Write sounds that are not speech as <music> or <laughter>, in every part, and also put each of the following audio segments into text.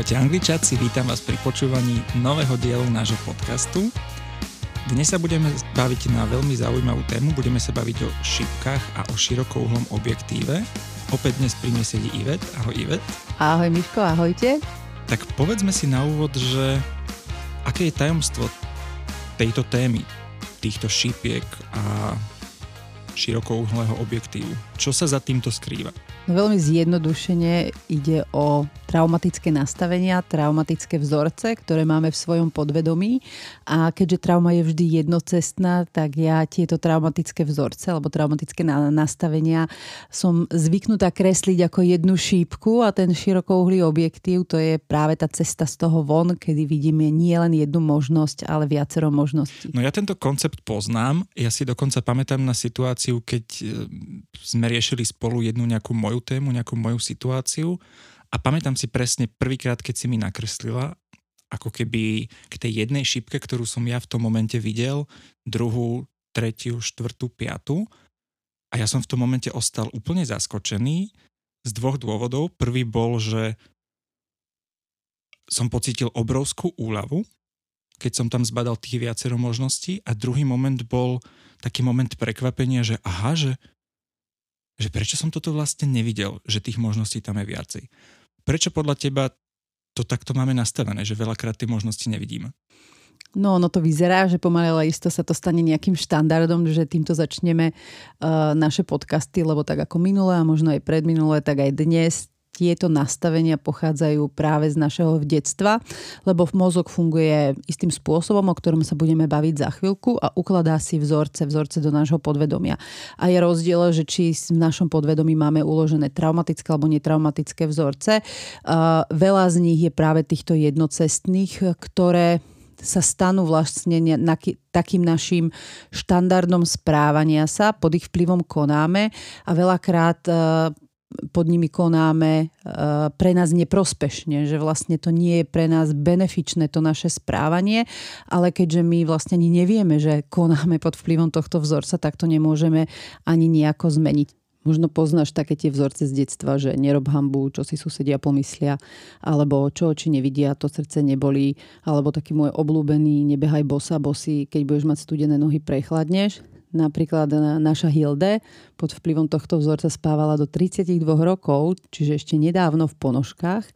Ahojte angličáci, vítam vás pri počúvaní nového dielu nášho podcastu. Dnes sa budeme baviť na veľmi zaujímavú tému, budeme sa baviť o šipkách a o širokouhlom objektíve. Opäť dnes pri mne sedí Ivet. Ahoj Ivet. Ahoj Miško, ahojte. Tak povedzme si na úvod, že aké je tajomstvo tejto témy, týchto šipiek a širokouhlého objektívu. Čo sa za týmto skrýva? Veľmi zjednodušene ide o traumatické nastavenia, traumatické vzorce, ktoré máme v svojom podvedomí a keďže trauma je vždy jednocestná, tak ja tieto traumatické vzorce alebo traumatické nastavenia som zvyknutá kresliť ako jednu šípku a ten širokouhlý objektív to je práve tá cesta z toho von, kedy vidíme nie len jednu možnosť, ale viacero možností. No ja tento koncept poznám, ja si dokonca pamätám na situáciu, keď e, sme riešili spolu jednu nejakú moju tému, nejakú moju situáciu a pamätám si presne prvýkrát, keď si mi nakreslila, ako keby k tej jednej šipke, ktorú som ja v tom momente videl, druhú, tretiu, štvrtú, piatu. A ja som v tom momente ostal úplne zaskočený z dvoch dôvodov. Prvý bol, že som pocítil obrovskú úľavu, keď som tam zbadal tých viacero možností a druhý moment bol taký moment prekvapenia, že aha, že, že prečo som toto vlastne nevidel, že tých možností tam je viacej. Prečo podľa teba to takto máme nastavené, že veľakrát tie možnosti nevidíme? No, ono to vyzerá, že pomaly ale isto sa to stane nejakým štandardom, že týmto začneme uh, naše podcasty, lebo tak ako minulé a možno aj predminulé, tak aj dnes tieto nastavenia pochádzajú práve z našeho detstva, lebo mozog funguje istým spôsobom, o ktorom sa budeme baviť za chvíľku a ukladá si vzorce, vzorce do nášho podvedomia. A je rozdiel, že či v našom podvedomí máme uložené traumatické alebo netraumatické vzorce. Veľa z nich je práve týchto jednocestných, ktoré sa stanú vlastne takým našim štandardom správania sa, pod ich vplyvom konáme a veľakrát pod nimi konáme e, pre nás neprospešne, že vlastne to nie je pre nás benefičné to naše správanie, ale keďže my vlastne ani nevieme, že konáme pod vplyvom tohto vzorca, tak to nemôžeme ani nejako zmeniť. Možno poznáš také tie vzorce z detstva, že nerob hambu, čo si susedia pomyslia, alebo čo oči nevidia, to srdce nebolí, alebo taký môj obľúbený nebehaj bosa, bosy, keď budeš mať studené nohy, prechladneš. Napríklad naša Hilde pod vplyvom tohto vzorca spávala do 32 rokov, čiže ešte nedávno v ponožkách,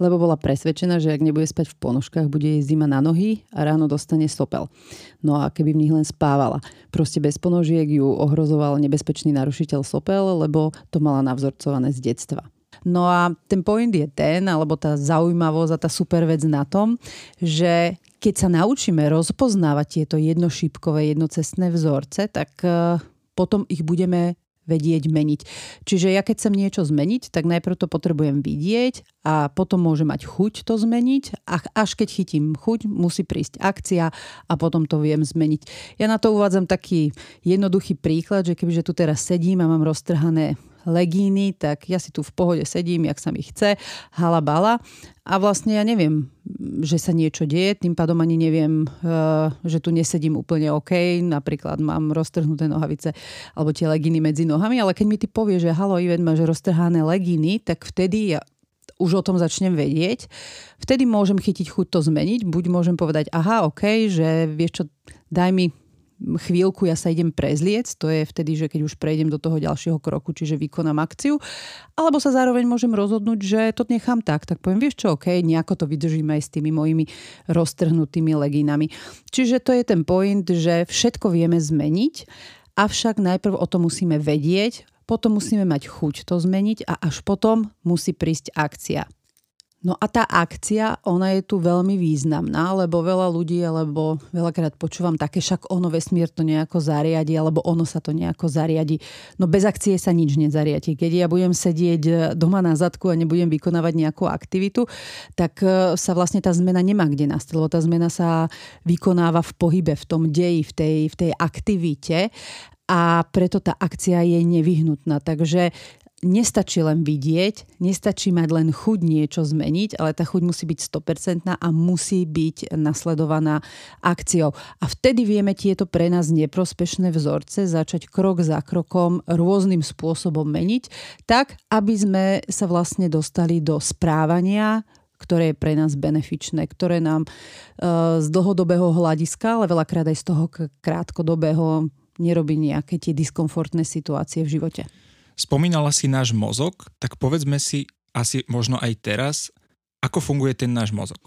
lebo bola presvedčená, že ak nebude spať v ponožkách, bude jej zima na nohy a ráno dostane stopel. No a keby v nich len spávala. Proste bez ponožiek ju ohrozoval nebezpečný narušiteľ sopel, lebo to mala navzorcované z detstva. No a ten point je ten, alebo tá zaujímavosť a tá super vec na tom, že keď sa naučíme rozpoznávať tieto jednošípkové, jednocestné vzorce, tak e, potom ich budeme vedieť meniť. Čiže ja keď chcem niečo zmeniť, tak najprv to potrebujem vidieť a potom môže mať chuť to zmeniť a až keď chytím chuť, musí prísť akcia a potom to viem zmeniť. Ja na to uvádzam taký jednoduchý príklad, že kebyže tu teraz sedím a mám roztrhané legíny, tak ja si tu v pohode sedím, jak sa mi chce, halabala a vlastne ja neviem, že sa niečo deje, tým pádom ani neviem, eh, že tu nesedím úplne OK, napríklad mám roztrhnuté nohavice alebo tie legíny medzi nohami, ale keď mi ty povie, že halo, Ivet, máš roztrhané legíny, tak vtedy ja už o tom začnem vedieť. Vtedy môžem chytiť chuť to zmeniť. Buď môžem povedať, aha, OK, že vieš čo, daj mi chvíľku ja sa idem prezliec, to je vtedy, že keď už prejdem do toho ďalšieho kroku, čiže vykonám akciu, alebo sa zároveň môžem rozhodnúť, že to nechám tak, tak poviem, vieš čo, OK, nejako to vydržím aj s tými mojimi roztrhnutými leginami. Čiže to je ten point, že všetko vieme zmeniť, avšak najprv o tom musíme vedieť, potom musíme mať chuť to zmeniť a až potom musí prísť akcia. No a tá akcia, ona je tu veľmi významná, lebo veľa ľudí, alebo veľakrát počúvam také, však ono vesmír to nejako zariadi, alebo ono sa to nejako zariadi. No bez akcie sa nič nezariadi. Keď ja budem sedieť doma na zadku a nebudem vykonávať nejakú aktivitu, tak e, sa vlastne tá zmena nemá kde nastať, lebo tá zmena sa vykonáva v pohybe, v tom deji, v tej, v tej aktivite a preto tá akcia je nevyhnutná. Takže nestačí len vidieť, nestačí mať len chuť niečo zmeniť, ale tá chuť musí byť 100% a musí byť nasledovaná akciou. A vtedy vieme tieto pre nás neprospešné vzorce začať krok za krokom rôznym spôsobom meniť, tak aby sme sa vlastne dostali do správania, ktoré je pre nás benefičné, ktoré nám e, z dlhodobého hľadiska, ale veľakrát aj z toho krátkodobého nerobí nejaké tie diskomfortné situácie v živote. Spomínala si náš mozog, tak povedzme si asi možno aj teraz, ako funguje ten náš mozog.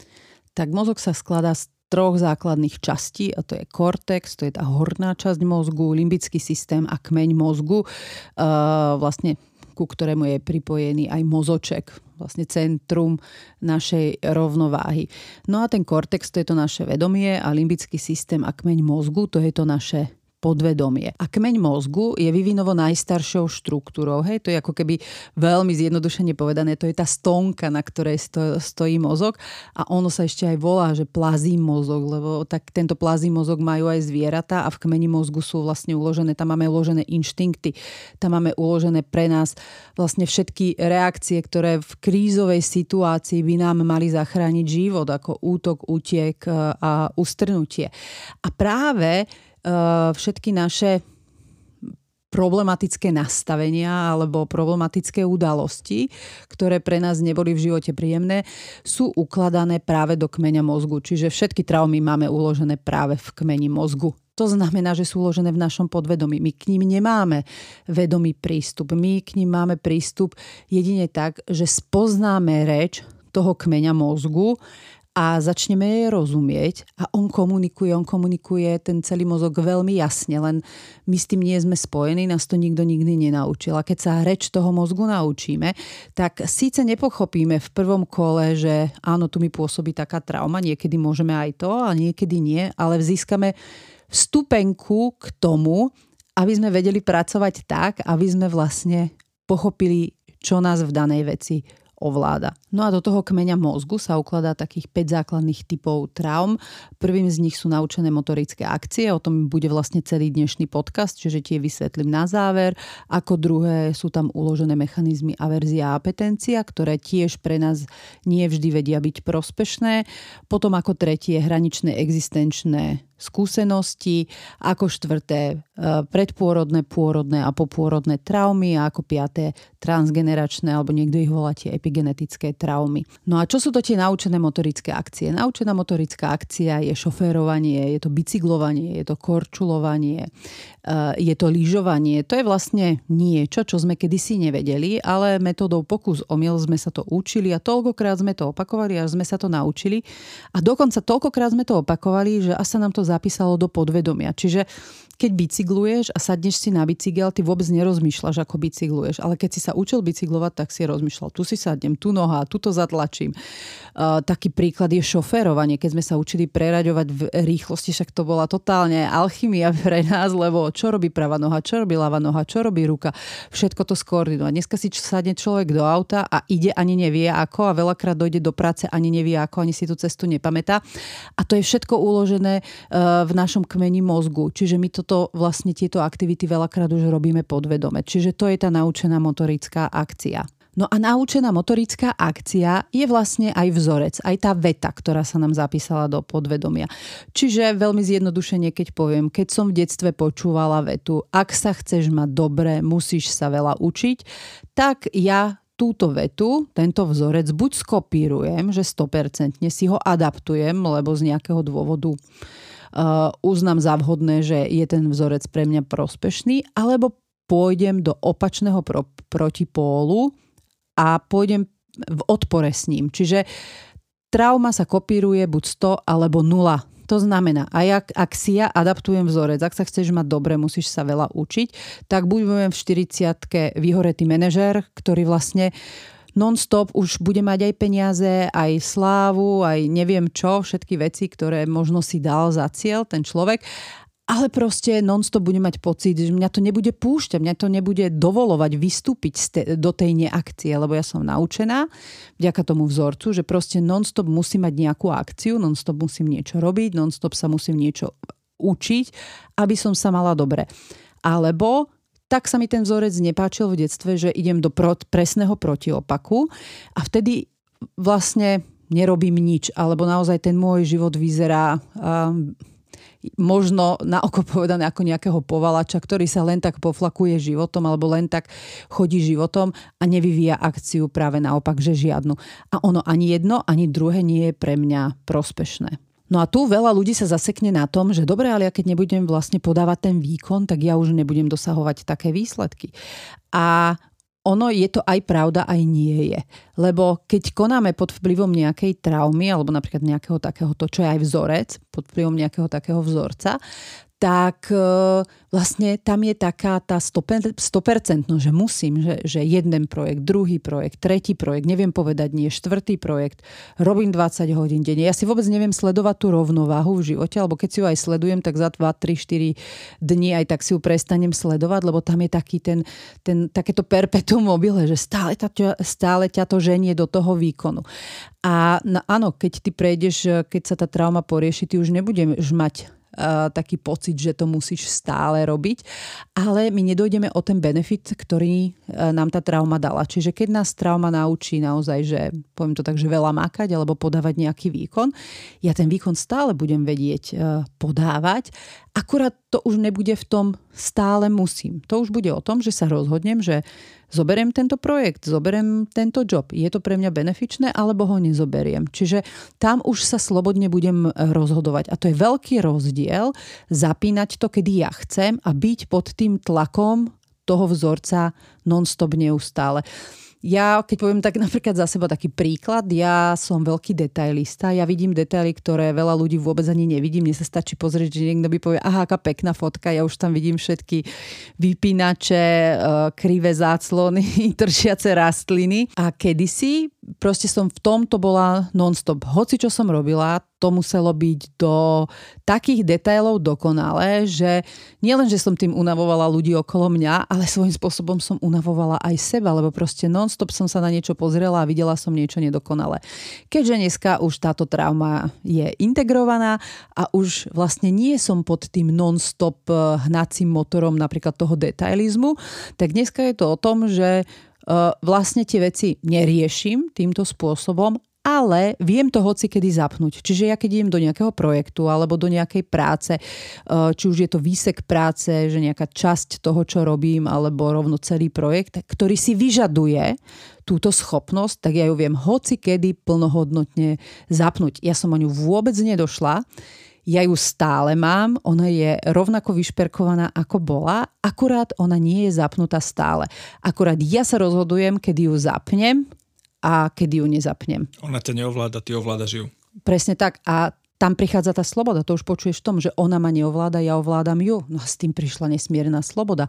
Tak mozog sa skladá z troch základných častí a to je kortex, to je tá horná časť mozgu, limbický systém a kmeň mozgu. Uh, vlastne ku ktorému je pripojený aj mozoček, vlastne centrum našej rovnováhy. No a ten kortex to je to naše vedomie a limbický systém a kmeň mozgu to je to naše podvedomie. A kmeň mozgu je vyvinovo najstaršou štruktúrou. Hej, to je ako keby veľmi zjednodušene povedané, to je tá stonka, na ktorej sto, stojí mozog a ono sa ešte aj volá, že plazí mozog, lebo tak tento plazí mozog majú aj zvieratá a v kmeni mozgu sú vlastne uložené, tam máme uložené inštinkty, tam máme uložené pre nás vlastne všetky reakcie, ktoré v krízovej situácii by nám mali zachrániť život, ako útok, útiek a ustrnutie. A práve všetky naše problematické nastavenia alebo problematické udalosti, ktoré pre nás neboli v živote príjemné, sú ukladané práve do kmeňa mozgu. Čiže všetky traumy máme uložené práve v kmeni mozgu. To znamená, že sú uložené v našom podvedomí. My k ním nemáme vedomý prístup. My k ním máme prístup jedine tak, že spoznáme reč toho kmeňa mozgu a začneme jej rozumieť a on komunikuje, on komunikuje ten celý mozog veľmi jasne, len my s tým nie sme spojení, nás to nikto nikdy nenaučil. A keď sa reč toho mozgu naučíme, tak síce nepochopíme v prvom kole, že áno, tu mi pôsobí taká trauma, niekedy môžeme aj to a niekedy nie, ale získame vstupenku k tomu, aby sme vedeli pracovať tak, aby sme vlastne pochopili, čo nás v danej veci ovláda. No a do toho kmeňa mozgu sa ukladá takých 5 základných typov traum. Prvým z nich sú naučené motorické akcie, o tom bude vlastne celý dnešný podcast, čiže tie vysvetlím na záver. Ako druhé sú tam uložené mechanizmy averzia a apetencia, ktoré tiež pre nás nie vždy vedia byť prospešné. Potom ako tretie hraničné existenčné skúsenosti, ako štvrté e, predpôrodné, pôrodné a popôrodné traumy a ako piaté transgeneračné, alebo niekto ich volá tie epigenetické traumy. No a čo sú to tie naučené motorické akcie? Naučená motorická akcia je šoférovanie, je to bicyklovanie, je to korčulovanie, e, je to lyžovanie. To je vlastne niečo, čo sme kedysi nevedeli, ale metodou pokus omyl sme sa to učili a toľkokrát sme to opakovali, až sme sa to naučili. A dokonca toľkokrát sme to opakovali, že až sa nám to zapísalo do podvedomia. Čiže keď bicykluješ a sadneš si na bicykel, ty vôbec nerozmýšľaš, ako bicykluješ. Ale keď si sa učil bicyklovať, tak si rozmýšľal, tu si sadnem, tu noha, tu to zatlačím. Uh, taký príklad je šoférovanie. Keď sme sa učili preraďovať v rýchlosti, však to bola totálne alchymia pre nás, lebo čo robí pravá noha, čo robí ľavá noha, čo robí ruka, všetko to skoordinovať. Dneska si sadne človek do auta a ide ani nevie ako a veľakrát dojde do práce ani nevie ako, ani si tú cestu nepamätá. A to je všetko uložené uh, v našom kmeni mozgu. Čiže my to to vlastne tieto aktivity veľakrát už robíme podvedome. Čiže to je tá naučená motorická akcia. No a naučená motorická akcia je vlastne aj vzorec, aj tá veta, ktorá sa nám zapísala do podvedomia. Čiže veľmi zjednodušene, keď poviem, keď som v detstve počúvala vetu, ak sa chceš mať dobre, musíš sa veľa učiť, tak ja túto vetu, tento vzorec buď skopírujem, že 100% si ho adaptujem, lebo z nejakého dôvodu uh, uznám za vhodné, že je ten vzorec pre mňa prospešný, alebo pôjdem do opačného pro, protipólu a pôjdem v odpore s ním. Čiže trauma sa kopíruje buď 100 alebo 0. To znamená, aj ak, ak si ja adaptujem vzorec, ak sa chceš mať dobre, musíš sa veľa učiť, tak buď budem v 40 vyhoretý manažér, ktorý vlastne non-stop už bude mať aj peniaze, aj slávu, aj neviem čo, všetky veci, ktoré možno si dal za cieľ ten človek ale proste non-stop bude mať pocit, že mňa to nebude púšťať, mňa to nebude dovolovať vystúpiť do tej neakcie, lebo ja som naučená vďaka tomu vzorcu, že proste non-stop musím mať nejakú akciu, non-stop musím niečo robiť, non-stop sa musím niečo učiť, aby som sa mala dobre. Alebo tak sa mi ten vzorec nepáčil v detstve, že idem do pro, presného protiopaku a vtedy vlastne nerobím nič, alebo naozaj ten môj život vyzerá um, možno na oko <laughs> povedané ako nejakého povalača, ktorý sa len tak poflakuje životom alebo len tak chodí životom a nevyvíja akciu práve naopak, že žiadnu. A ono ani jedno, ani druhé nie je pre mňa prospešné. No a tu veľa ľudí sa zasekne na tom, že dobre, ale ja keď nebudem vlastne podávať ten výkon, tak ja už nebudem dosahovať také výsledky. A ono je to aj pravda, aj nie je. Lebo keď konáme pod vplyvom nejakej traumy, alebo napríklad nejakého takého, to čo je aj vzorec, pod vplyvom nejakého takého vzorca, tak e, vlastne tam je taká tá 100%, že musím, že, že jeden projekt, druhý projekt, tretí projekt, neviem povedať nie, štvrtý projekt, robím 20 hodín denne. Ja si vôbec neviem sledovať tú rovnováhu v živote, alebo keď si ju aj sledujem, tak za 2, 3, 4 dní aj tak si ju prestanem sledovať, lebo tam je taký ten, ten takéto perpetuum mobile, že stále, ta, stále ťa to ženie do toho výkonu. A no, áno, keď ty prejdeš, keď sa tá trauma porieši, ty už nebudeš mať taký pocit, že to musíš stále robiť, ale my nedojdeme o ten benefit, ktorý e, nám tá trauma dala. Čiže keď nás trauma naučí naozaj, že poviem to tak, že veľa makať alebo podávať nejaký výkon, ja ten výkon stále budem vedieť e, podávať, akurát to už nebude v tom stále musím. To už bude o tom, že sa rozhodnem, že zoberiem tento projekt, zoberiem tento job. Je to pre mňa benefičné, alebo ho nezoberiem. Čiže tam už sa slobodne budem rozhodovať. A to je veľký rozdiel zapínať to, kedy ja chcem a byť pod tým tlakom toho vzorca non-stop neustále. Ja, keď poviem tak <laughs> napríklad za seba taký príklad, ja som veľký detailista, ja vidím detaily, ktoré veľa ľudí vôbec ani nevidím. Mne sa stačí pozrieť, že niekto by povie, aha, aká pekná fotka, ja už tam vidím všetky vypínače, e, krivé záclony, <laughs> tršiace rastliny. A kedysi proste som v tomto bola non-stop. Hoci čo som robila, to muselo byť do takých detailov dokonalé, že nielen, že som tým unavovala ľudí okolo mňa, ale svojím spôsobom som unavovala aj seba, lebo proste non-stop som sa na niečo pozrela a videla som niečo nedokonalé. Keďže dneska už táto trauma je integrovaná a už vlastne nie som pod tým non-stop hnacím motorom napríklad toho detailizmu, tak dneska je to o tom, že vlastne tie veci neriešim týmto spôsobom, ale viem to hoci kedy zapnúť. Čiže ja keď idem do nejakého projektu alebo do nejakej práce, e, či už je to výsek práce, že nejaká časť toho, čo robím, alebo rovno celý projekt, ktorý si vyžaduje túto schopnosť, tak ja ju viem hoci kedy plnohodnotne zapnúť. Ja som o ňu vôbec nedošla. Ja ju stále mám, ona je rovnako vyšperkovaná ako bola, akurát ona nie je zapnutá stále. Akurát ja sa rozhodujem, kedy ju zapnem, a kedy ju nezapnem. Ona ťa neovláda, ty ovládaš ju. Presne tak. A tam prichádza tá sloboda. To už počuješ v tom, že ona ma neovláda, ja ovládam ju. No a s tým prišla nesmierna sloboda.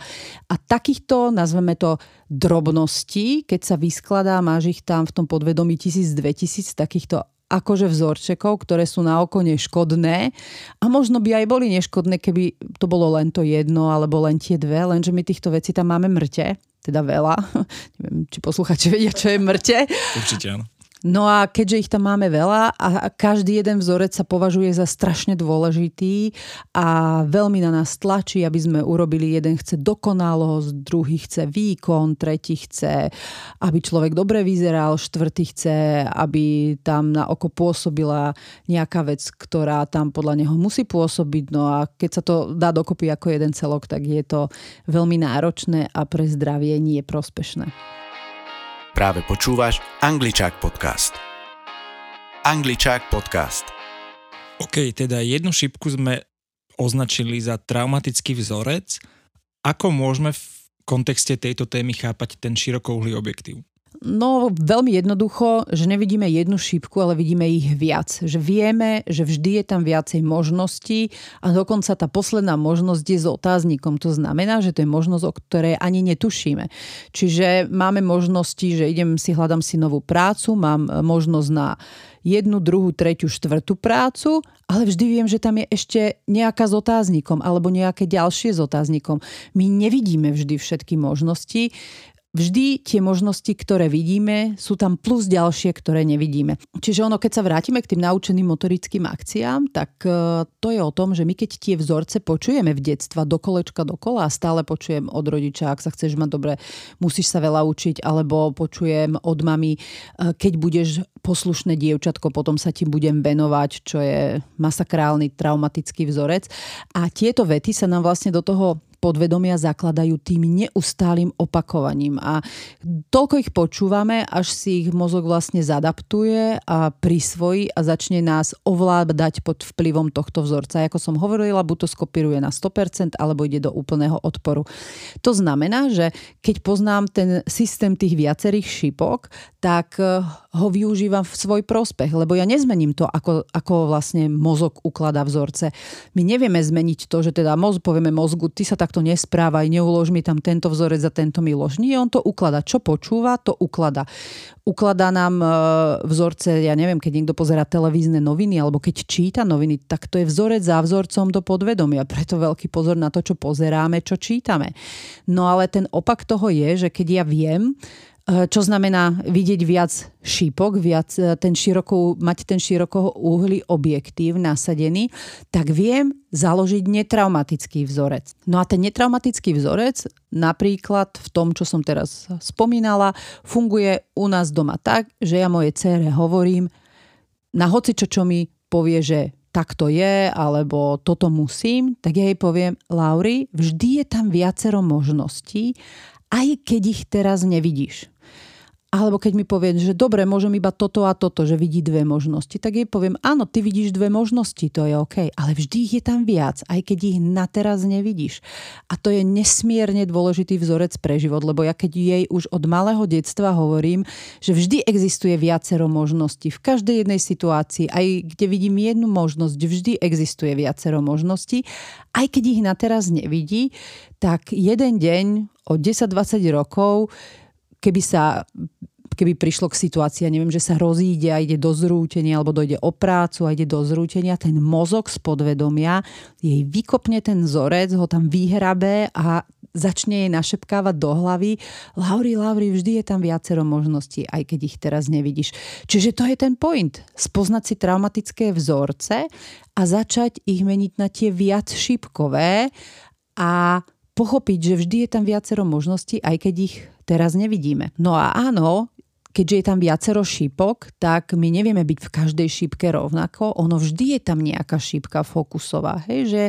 A takýchto, nazveme to, drobností, keď sa vyskladá, máš ich tam v tom podvedomí tisíc, dve tisíc takýchto akože vzorčekov, ktoré sú na oko neškodné a možno by aj boli neškodné, keby to bolo len to jedno alebo len tie dve, lenže my týchto vecí tam máme mŕte teda veľa. <laughs> Neviem, či posluchači vedia, čo je mŕte. Určite áno. No a keďže ich tam máme veľa a každý jeden vzorec sa považuje za strašne dôležitý a veľmi na nás tlačí, aby sme urobili, jeden chce dokonalosť, druhý chce výkon, tretí chce, aby človek dobre vyzeral, štvrtý chce, aby tam na oko pôsobila nejaká vec, ktorá tam podľa neho musí pôsobiť. No a keď sa to dá dokopy ako jeden celok, tak je to veľmi náročné a pre zdravie nie prospešné. Práve počúvaš Angličák podcast. Angličák podcast. OK, teda jednu šipku sme označili za traumatický vzorec. Ako môžeme v kontexte tejto témy chápať ten širokouhlý objektív? No veľmi jednoducho, že nevidíme jednu šípku, ale vidíme ich viac. Že vieme, že vždy je tam viacej možností a dokonca tá posledná možnosť je s otáznikom. To znamená, že to je možnosť, o ktorej ani netušíme. Čiže máme možnosti, že idem si, hľadám si novú prácu, mám možnosť na jednu, druhú, tretiu, štvrtú prácu, ale vždy viem, že tam je ešte nejaká s otáznikom alebo nejaké ďalšie s otáznikom. My nevidíme vždy všetky možnosti vždy tie možnosti, ktoré vidíme, sú tam plus ďalšie, ktoré nevidíme. Čiže ono, keď sa vrátime k tým naučeným motorickým akciám, tak e, to je o tom, že my keď tie vzorce počujeme v detstva do kolečka dokola a stále počujem od rodiča, ak sa chceš mať dobre, musíš sa veľa učiť, alebo počujem od mami, e, keď budeš poslušné dievčatko, potom sa ti budem venovať, čo je masakrálny traumatický vzorec. A tieto vety sa nám vlastne do toho podvedomia zakladajú tým neustálým opakovaním. A toľko ich počúvame, až si ich mozog vlastne zadaptuje a prisvojí a začne nás ovládať pod vplyvom tohto vzorca. Ako som hovorila, buď to skopíruje na 100% alebo ide do úplného odporu. To znamená, že keď poznám ten systém tých viacerých šipok, tak eh, ho využívam v svoj prospech, lebo ja nezmením to, ako, ako vlastne mozog ukladá vzorce. My nevieme zmeniť to, že teda mozg, povieme mozgu, ty sa takto nesprávaj, neulož mi tam tento vzorec a tento mi lož. Nie, on to ukladá. Čo počúva, to ukladá. Ukladá nám e, vzorce, ja neviem, keď niekto pozera televízne noviny alebo keď číta noviny, tak to je vzorec za vzorcom do podvedomia. Preto veľký pozor na to, čo pozeráme, čo čítame. No ale ten opak toho je, že keď ja viem, čo znamená vidieť viac šípok, viac eh, ten široko, mať ten široko uhly objektív nasadený, tak viem založiť netraumatický vzorec. No a ten netraumatický vzorec napríklad v tom, čo som teraz spomínala, funguje u nás doma tak, že ja moje cére hovorím na hoci čo, čo mi povie, že tak to je, alebo toto musím, tak ja jej poviem, Lauri, vždy je tam viacero možností, aj keď ich teraz nevidíš. Alebo keď mi povie, že dobre, môžem iba toto a toto, že vidí dve možnosti, tak jej poviem, áno, ty vidíš dve možnosti, to je OK, ale vždy ich je tam viac, aj keď ich na teraz nevidíš. A to je nesmierne dôležitý vzorec pre život, lebo ja keď jej už od malého detstva hovorím, že vždy existuje viacero možností. V každej jednej situácii, aj kde vidím jednu možnosť, vždy existuje viacero možností, aj keď ich na teraz nevidí, tak jeden deň o 10-20 rokov keby sa keby prišlo k situácii, neviem, že sa rozíde a ide do zrútenia alebo dojde o prácu a ide do zrútenia, ten mozog z podvedomia jej vykopne ten vzorec, ho tam vyhrabe a začne jej našepkávať do hlavy. Lauri, Lauri, vždy je tam viacero možností, aj keď ich teraz nevidíš. Čiže to je ten point. Spoznať si traumatické vzorce a začať ich meniť na tie viac šípkové a pochopiť, že vždy je tam viacero možností, aj keď ich teraz nevidíme. No a áno, keďže je tam viacero šípok, tak my nevieme byť v každej šípke rovnako. Ono vždy je tam nejaká šípka fokusová. Hej, že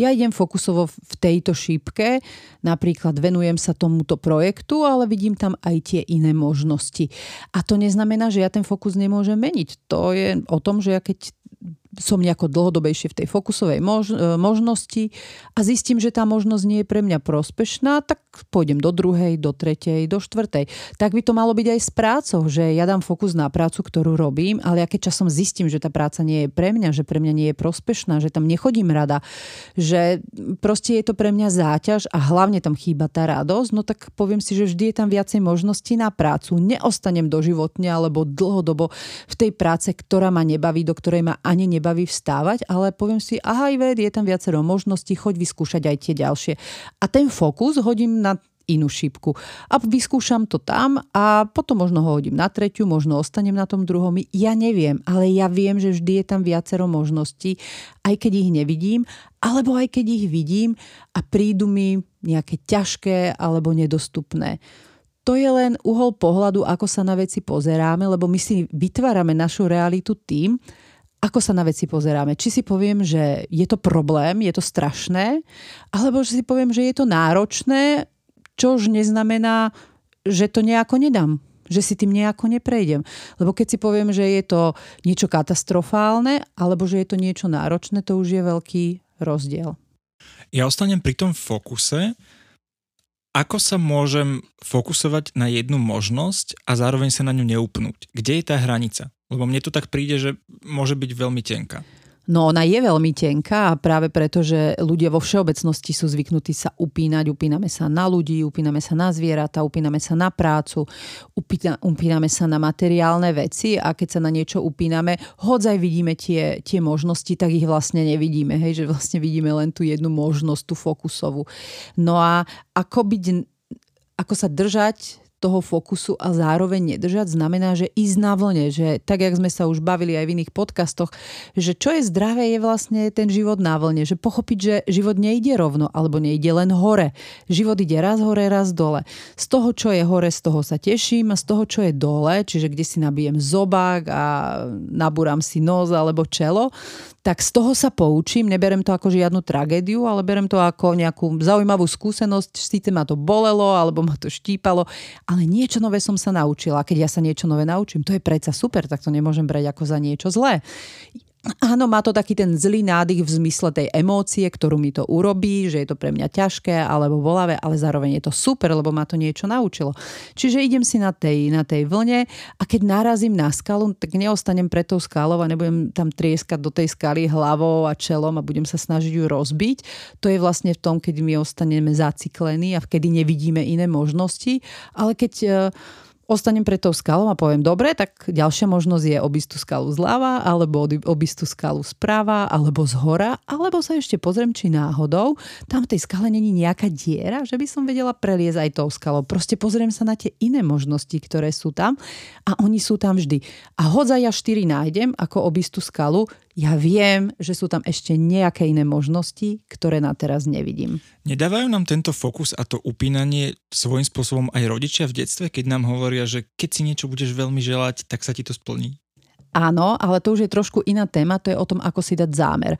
ja idem fokusovo v tejto šípke, napríklad venujem sa tomuto projektu, ale vidím tam aj tie iné možnosti. A to neznamená, že ja ten fokus nemôžem meniť. To je o tom, že ja keď som nejako dlhodobejšie v tej fokusovej e, možnosti a zistím, že tá možnosť nie je pre mňa prospešná, tak pôjdem do druhej, do tretej, do štvrtej. Tak by to malo byť aj s prácou, že ja dám fokus na prácu, ktorú robím, ale ja keď časom zistím, že tá práca nie je pre mňa, že pre mňa nie je prospešná, že tam nechodím rada, že proste je to pre mňa záťaž a hlavne tam chýba tá radosť, no tak poviem si, že vždy je tam viacej možností na prácu. Neostanem doživotne alebo dlhodobo v tej práce, ktorá ma nebaví, do ktorej ma ani nebaví vstávať, ale poviem si, aha, ved, je tam viacero možností, choď vyskúšať aj tie ďalšie. A ten fokus hodím na inú šípku. A vyskúšam to tam a potom možno ho hodím na tretiu, možno ostanem na tom druhom. Ja neviem, ale ja viem, že vždy je tam viacero možností, aj keď ich nevidím, alebo aj keď ich vidím a prídu mi nejaké ťažké alebo nedostupné to je len uhol pohľadu, ako sa na veci pozeráme, lebo my si vytvárame našu realitu tým, ako sa na veci pozeráme. Či si poviem, že je to problém, je to strašné, alebo že si poviem, že je to náročné, čo už neznamená, že to nejako nedám že si tým nejako neprejdem. Lebo keď si poviem, že je to niečo katastrofálne, alebo že je to niečo náročné, to už je veľký rozdiel. Ja ostanem pri tom fokuse. Ako sa môžem fokusovať na jednu možnosť a zároveň sa na ňu neupnúť? Kde je tá hranica? Lebo mne to tak príde, že môže byť veľmi tenká. No ona je veľmi tenká a práve preto, že ľudia vo všeobecnosti sú zvyknutí sa upínať. Upíname sa na ľudí, upíname sa na zvieratá, upíname sa na prácu, upína, upíname sa na materiálne veci a keď sa na niečo upíname, hodzaj vidíme tie, tie možnosti, tak ich vlastne nevidíme. Hej, že vlastne vidíme len tú jednu možnosť, tú fokusovú. No a ako byť, ako sa držať toho fokusu a zároveň nedržať znamená, že ísť na vlne, že tak, jak sme sa už bavili aj v iných podcastoch, že čo je zdravé, je vlastne ten život na vlne, že pochopiť, že život nejde rovno alebo nejde len hore. Život ide raz hore, raz dole. Z toho, čo je hore, z toho sa teším a z toho, čo je dole, čiže kde si nabijem zobák a nabúram si nos alebo čelo, tak z toho sa poučím, neberem to ako žiadnu tragédiu, ale berem to ako nejakú zaujímavú skúsenosť, síce ma to bolelo alebo ma to štípalo, ale niečo nové som sa naučila. Keď ja sa niečo nové naučím, to je predsa super, tak to nemôžem brať ako za niečo zlé. Áno, má to taký ten zlý nádych v zmysle tej emócie, ktorú mi to urobí, že je to pre mňa ťažké alebo bolavé, ale zároveň je to super, lebo ma to niečo naučilo. Čiže idem si na tej, na tej vlne a keď narazím na skalu, tak neostanem pred tou skalou a nebudem tam trieskať do tej skaly hlavou a čelom a budem sa snažiť ju rozbiť. To je vlastne v tom, keď my ostaneme zaciklení a vkedy nevidíme iné možnosti. Ale keď ostanem pred tou skalou a poviem, dobre, tak ďalšia možnosť je obísť tú skalu zľava, alebo obísť tú skalu zprava, alebo z hora, alebo sa ešte pozriem, či náhodou tam v tej skale není nejaká diera, že by som vedela preliezť aj tou skalou. Proste pozriem sa na tie iné možnosti, ktoré sú tam a oni sú tam vždy. A hodza ja štyri nájdem, ako obísť tú skalu, ja viem, že sú tam ešte nejaké iné možnosti, ktoré na teraz nevidím. Nedávajú nám tento fokus a to upínanie svojím spôsobom aj rodičia v detstve, keď nám hovoria, že keď si niečo budeš veľmi želať, tak sa ti to splní? Áno, ale to už je trošku iná téma, to je o tom, ako si dať zámer.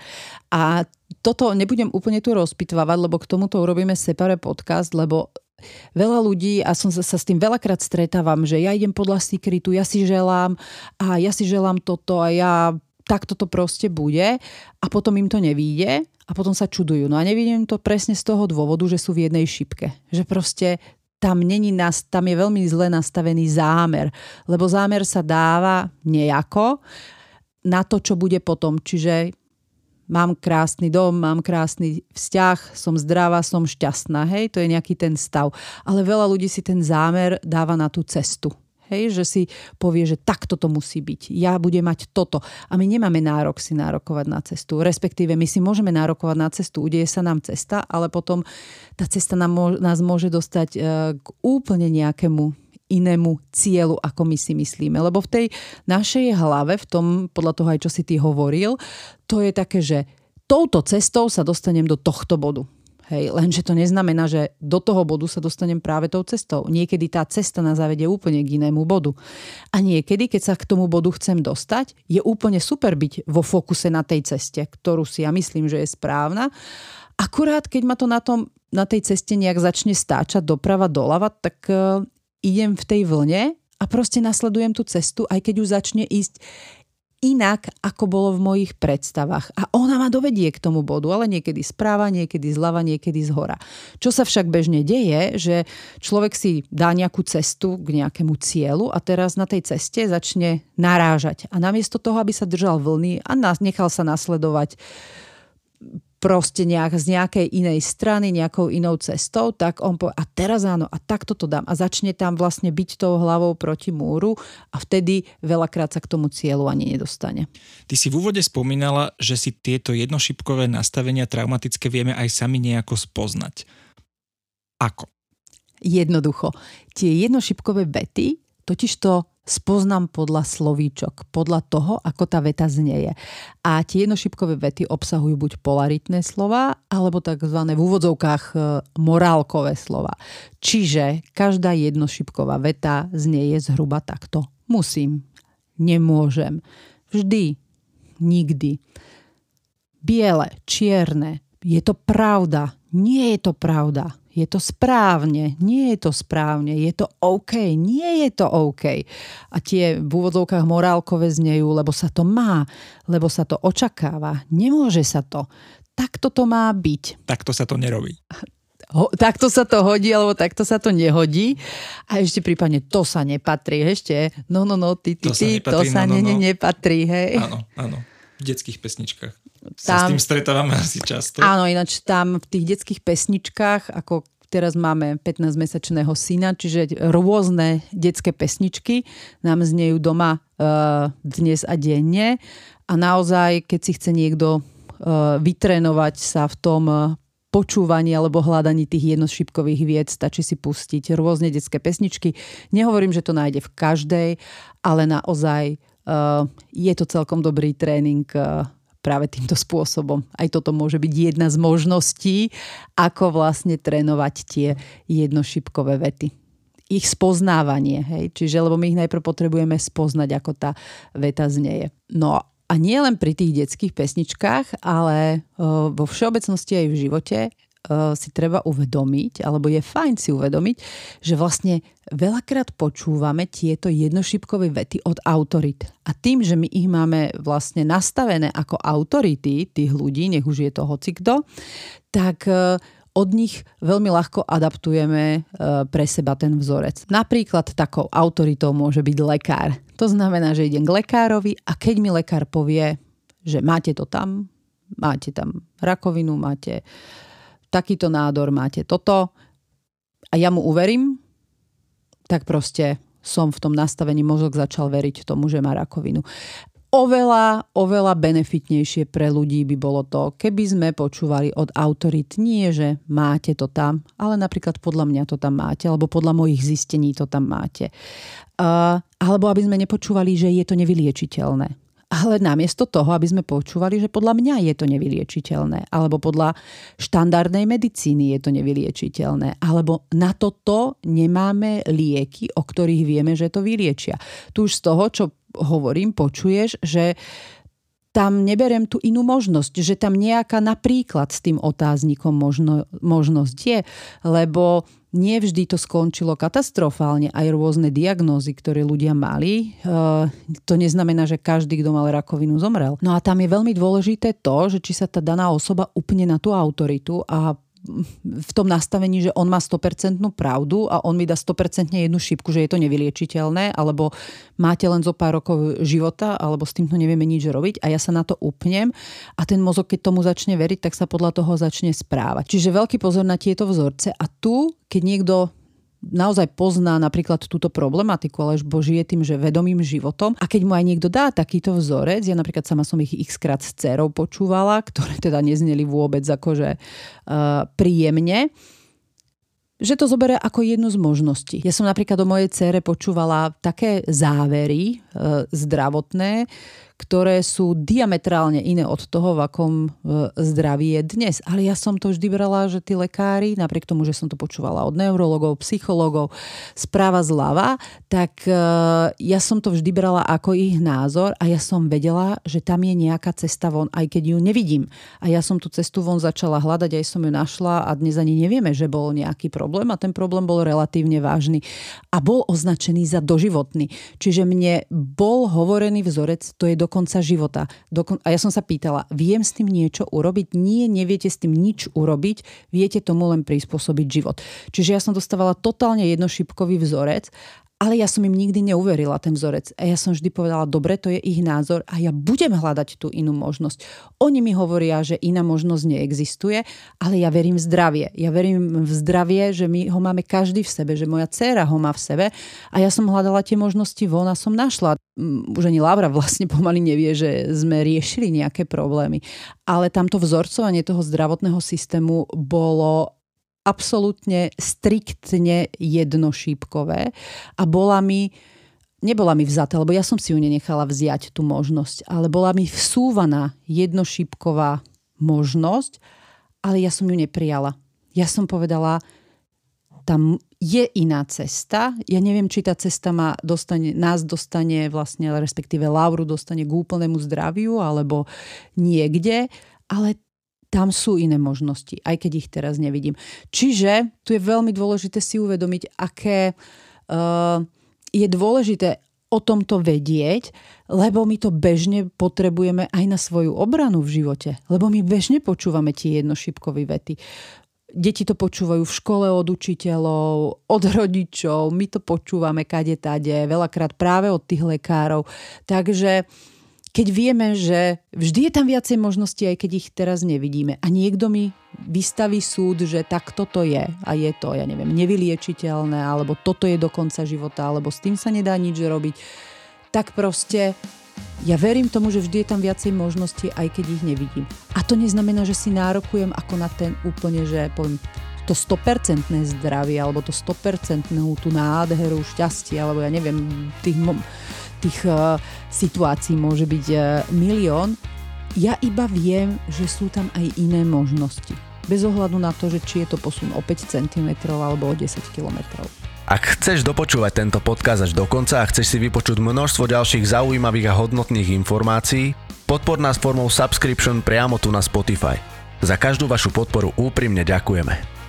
A toto nebudem úplne tu rozpitvávať, lebo k tomuto urobíme separé podcast, lebo Veľa ľudí, a som sa, sa s tým veľakrát stretávam, že ja idem podľa sekretu, ja si želám a ja si želám toto a ja takto to proste bude a potom im to nevíde a potom sa čudujú. No a nevidím to presne z toho dôvodu, že sú v jednej šipke. Že proste tam, není, tam je veľmi zle nastavený zámer, lebo zámer sa dáva nejako na to, čo bude potom. Čiže mám krásny dom, mám krásny vzťah, som zdravá, som šťastná. Hej, to je nejaký ten stav. Ale veľa ľudí si ten zámer dáva na tú cestu. Hej, že si povie, že takto to musí byť. Ja budem mať toto. A my nemáme nárok si nárokovať na cestu. Respektíve my si môžeme nárokovať na cestu. Udeje sa nám cesta, ale potom tá cesta nám, nás môže dostať e, k úplne nejakému inému cieľu, ako my si myslíme. Lebo v tej našej hlave, v tom, podľa toho aj čo si ty hovoril, to je také, že touto cestou sa dostanem do tohto bodu. Hej, lenže to neznamená, že do toho bodu sa dostanem práve tou cestou. Niekedy tá cesta na zavedie úplne k inému bodu. A niekedy, keď sa k tomu bodu chcem dostať, je úplne super byť vo fokuse na tej ceste, ktorú si ja myslím, že je správna. Akurát, keď ma to na, tom, na tej ceste nejak začne stáčať doprava, doľava, tak uh, idem v tej vlne a proste nasledujem tú cestu, aj keď už začne ísť inak, ako bolo v mojich predstavách. A ona ma dovedie k tomu bodu, ale niekedy správa, niekedy zľava, niekedy z hora. Čo sa však bežne deje, že človek si dá nejakú cestu k nejakému cieľu a teraz na tej ceste začne narážať. A namiesto toho, aby sa držal vlny a nechal sa nasledovať proste nejak, z nejakej inej strany, nejakou inou cestou, tak on povie, a teraz áno, a takto to dám. A začne tam vlastne byť tou hlavou proti múru a vtedy veľakrát sa k tomu cieľu ani nedostane. Ty si v úvode spomínala, že si tieto jednošipkové nastavenia traumatické vieme aj sami nejako spoznať. Ako? Jednoducho. Tie jednošipkové vety totiž to spoznám podľa slovíčok, podľa toho, ako tá veta znieje. A tie jednošipkové vety obsahujú buď polaritné slova, alebo tzv. v úvodzovkách e, morálkové slova. Čiže každá jednošipková veta znieje zhruba takto. Musím, nemôžem, vždy, nikdy. Biele, čierne, je to pravda, nie je to pravda je to správne, nie je to správne, je to OK, nie je to OK. A tie v úvodzovkách morálkové znejú, lebo sa to má, lebo sa to očakáva. Nemôže sa to. Takto to má byť. Takto sa to nerobí. Ho, takto sa to hodí, alebo takto sa to nehodí. A ešte prípadne to sa nepatrí. Ešte, no, no, no, ty, ty, to ty, sa nepatrí, to sa no, no, no. nepatrí, hej. Áno, áno. V detských pesničkách sa s tým stretávame asi často. Áno, ináč tam v tých detských pesničkách, ako teraz máme 15-mesačného syna, čiže rôzne detské pesničky nám znejú doma uh, dnes a denne. A naozaj, keď si chce niekto uh, vytrénovať sa v tom počúvaní alebo hľadaní tých jednošípkových vied stačí si pustiť rôzne detské pesničky. Nehovorím, že to nájde v každej, ale naozaj uh, je to celkom dobrý tréning uh, práve týmto spôsobom. Aj toto môže byť jedna z možností, ako vlastne trénovať tie jednošipkové vety. Ich spoznávanie, hej? Čiže, lebo my ich najprv potrebujeme spoznať, ako tá veta znieje. No a nie len pri tých detských pesničkách, ale vo všeobecnosti aj v živote si treba uvedomiť, alebo je fajn si uvedomiť, že vlastne veľakrát počúvame tieto jednošipkové vety od autorit. A tým, že my ich máme vlastne nastavené ako autority tých ľudí, nech už je to hocikto, tak od nich veľmi ľahko adaptujeme pre seba ten vzorec. Napríklad takou autoritou môže byť lekár. To znamená, že idem k lekárovi a keď mi lekár povie, že máte to tam, máte tam rakovinu, máte takýto nádor, máte toto a ja mu uverím, tak proste som v tom nastavení mozog začal veriť tomu, že má rakovinu. Oveľa, oveľa benefitnejšie pre ľudí by bolo to, keby sme počúvali od autorit nie, že máte to tam, ale napríklad podľa mňa to tam máte, alebo podľa mojich zistení to tam máte. Uh, alebo aby sme nepočúvali, že je to nevyliečiteľné ale namiesto toho, aby sme počúvali, že podľa mňa je to nevyliečiteľné, alebo podľa štandardnej medicíny je to nevyliečiteľné, alebo na toto nemáme lieky, o ktorých vieme, že to vyliečia. Tu už z toho, čo hovorím, počuješ, že tam neberem tú inú možnosť, že tam nejaká napríklad s tým otáznikom možno, možnosť je, lebo nie vždy to skončilo katastrofálne, aj rôzne diagnózy, ktoré ľudia mali. E, to neznamená, že každý, kto mal rakovinu, zomrel. No a tam je veľmi dôležité to, že či sa tá daná osoba upne na tú autoritu a v tom nastavení, že on má 100% pravdu a on mi dá 100% jednu šipku, že je to nevyliečiteľné, alebo máte len zo pár rokov života, alebo s týmto nevieme nič robiť a ja sa na to upnem a ten mozog, keď tomu začne veriť, tak sa podľa toho začne správať. Čiže veľký pozor na tieto vzorce a tu, keď niekto naozaj pozná napríklad túto problematiku, ale žije tým, že vedomým životom. A keď mu aj niekto dá takýto vzorec, ja napríklad sama som ich x krát s dcerou počúvala, ktoré teda nezneli vôbec akože uh, príjemne, že to zoberie ako jednu z možností. Ja som napríklad o mojej cére počúvala také závery e, zdravotné, ktoré sú diametrálne iné od toho, v akom e, zdraví je dnes. Ale ja som to vždy brala, že tí lekári, napriek tomu, že som to počúvala od neurologov, psychologov, správa zľava, tak e, ja som to vždy brala ako ich názor a ja som vedela, že tam je nejaká cesta von, aj keď ju nevidím. A ja som tú cestu von začala hľadať, aj som ju našla a dnes ani nevieme, že bol nejaký problém a ten problém bol relatívne vážny a bol označený za doživotný. Čiže mne bol hovorený vzorec, to je do konca života. Dokon- a ja som sa pýtala, viem s tým niečo urobiť? Nie, neviete s tým nič urobiť, viete tomu len prispôsobiť život. Čiže ja som dostávala totálne jednošipkový vzorec ale ja som im nikdy neuverila ten vzorec. A ja som vždy povedala, dobre, to je ich názor a ja budem hľadať tú inú možnosť. Oni mi hovoria, že iná možnosť neexistuje, ale ja verím v zdravie. Ja verím v zdravie, že my ho máme každý v sebe, že moja dcéra ho má v sebe a ja som hľadala tie možnosti von a som našla. Mm, už ani Laura vlastne pomaly nevie, že sme riešili nejaké problémy. Ale tamto vzorcovanie toho zdravotného systému bolo absolútne striktne jednošípkové a bola mi nebola mi vzata, lebo ja som si ju nenechala vziať tú možnosť, ale bola mi vsúvaná jednošípková možnosť, ale ja som ju neprijala. Ja som povedala, tam je iná cesta. Ja neviem, či tá cesta ma dostane, nás dostane vlastne, respektíve Lauru dostane k úplnému zdraviu alebo niekde, ale tam sú iné možnosti, aj keď ich teraz nevidím. Čiže tu je veľmi dôležité si uvedomiť, aké uh, je dôležité o tomto vedieť, lebo my to bežne potrebujeme aj na svoju obranu v živote. Lebo my bežne počúvame tie jednošipkové vety. Deti to počúvajú v škole od učiteľov, od rodičov, my to počúvame kade tade, veľakrát práve od tých lekárov. Takže uh, keď vieme, že vždy je tam viacej možností, aj keď ich teraz nevidíme. A niekto mi vystaví súd, že tak toto je a je to, ja neviem, nevyliečiteľné, alebo toto je do konca života, alebo s tým sa nedá nič robiť, tak proste Ja verím tomu, že vždy je tam viacej možností, aj keď ich nevidím. A to neznamená, že si nárokujem ako na ten úplne, že poviem, to 100% zdravie, alebo to 100% tú nádheru, šťastie, alebo ja neviem, tých, tých uh, situácií môže byť uh, milión. Ja iba viem, že sú tam aj iné možnosti. Bez ohľadu na to, že či je to posun o 5 cm alebo o 10 km. Ak chceš dopočúvať tento podcast až do konca a chceš si vypočuť množstvo ďalších zaujímavých a hodnotných informácií, podpor nás formou subscription priamo tu na Spotify. Za každú vašu podporu úprimne ďakujeme.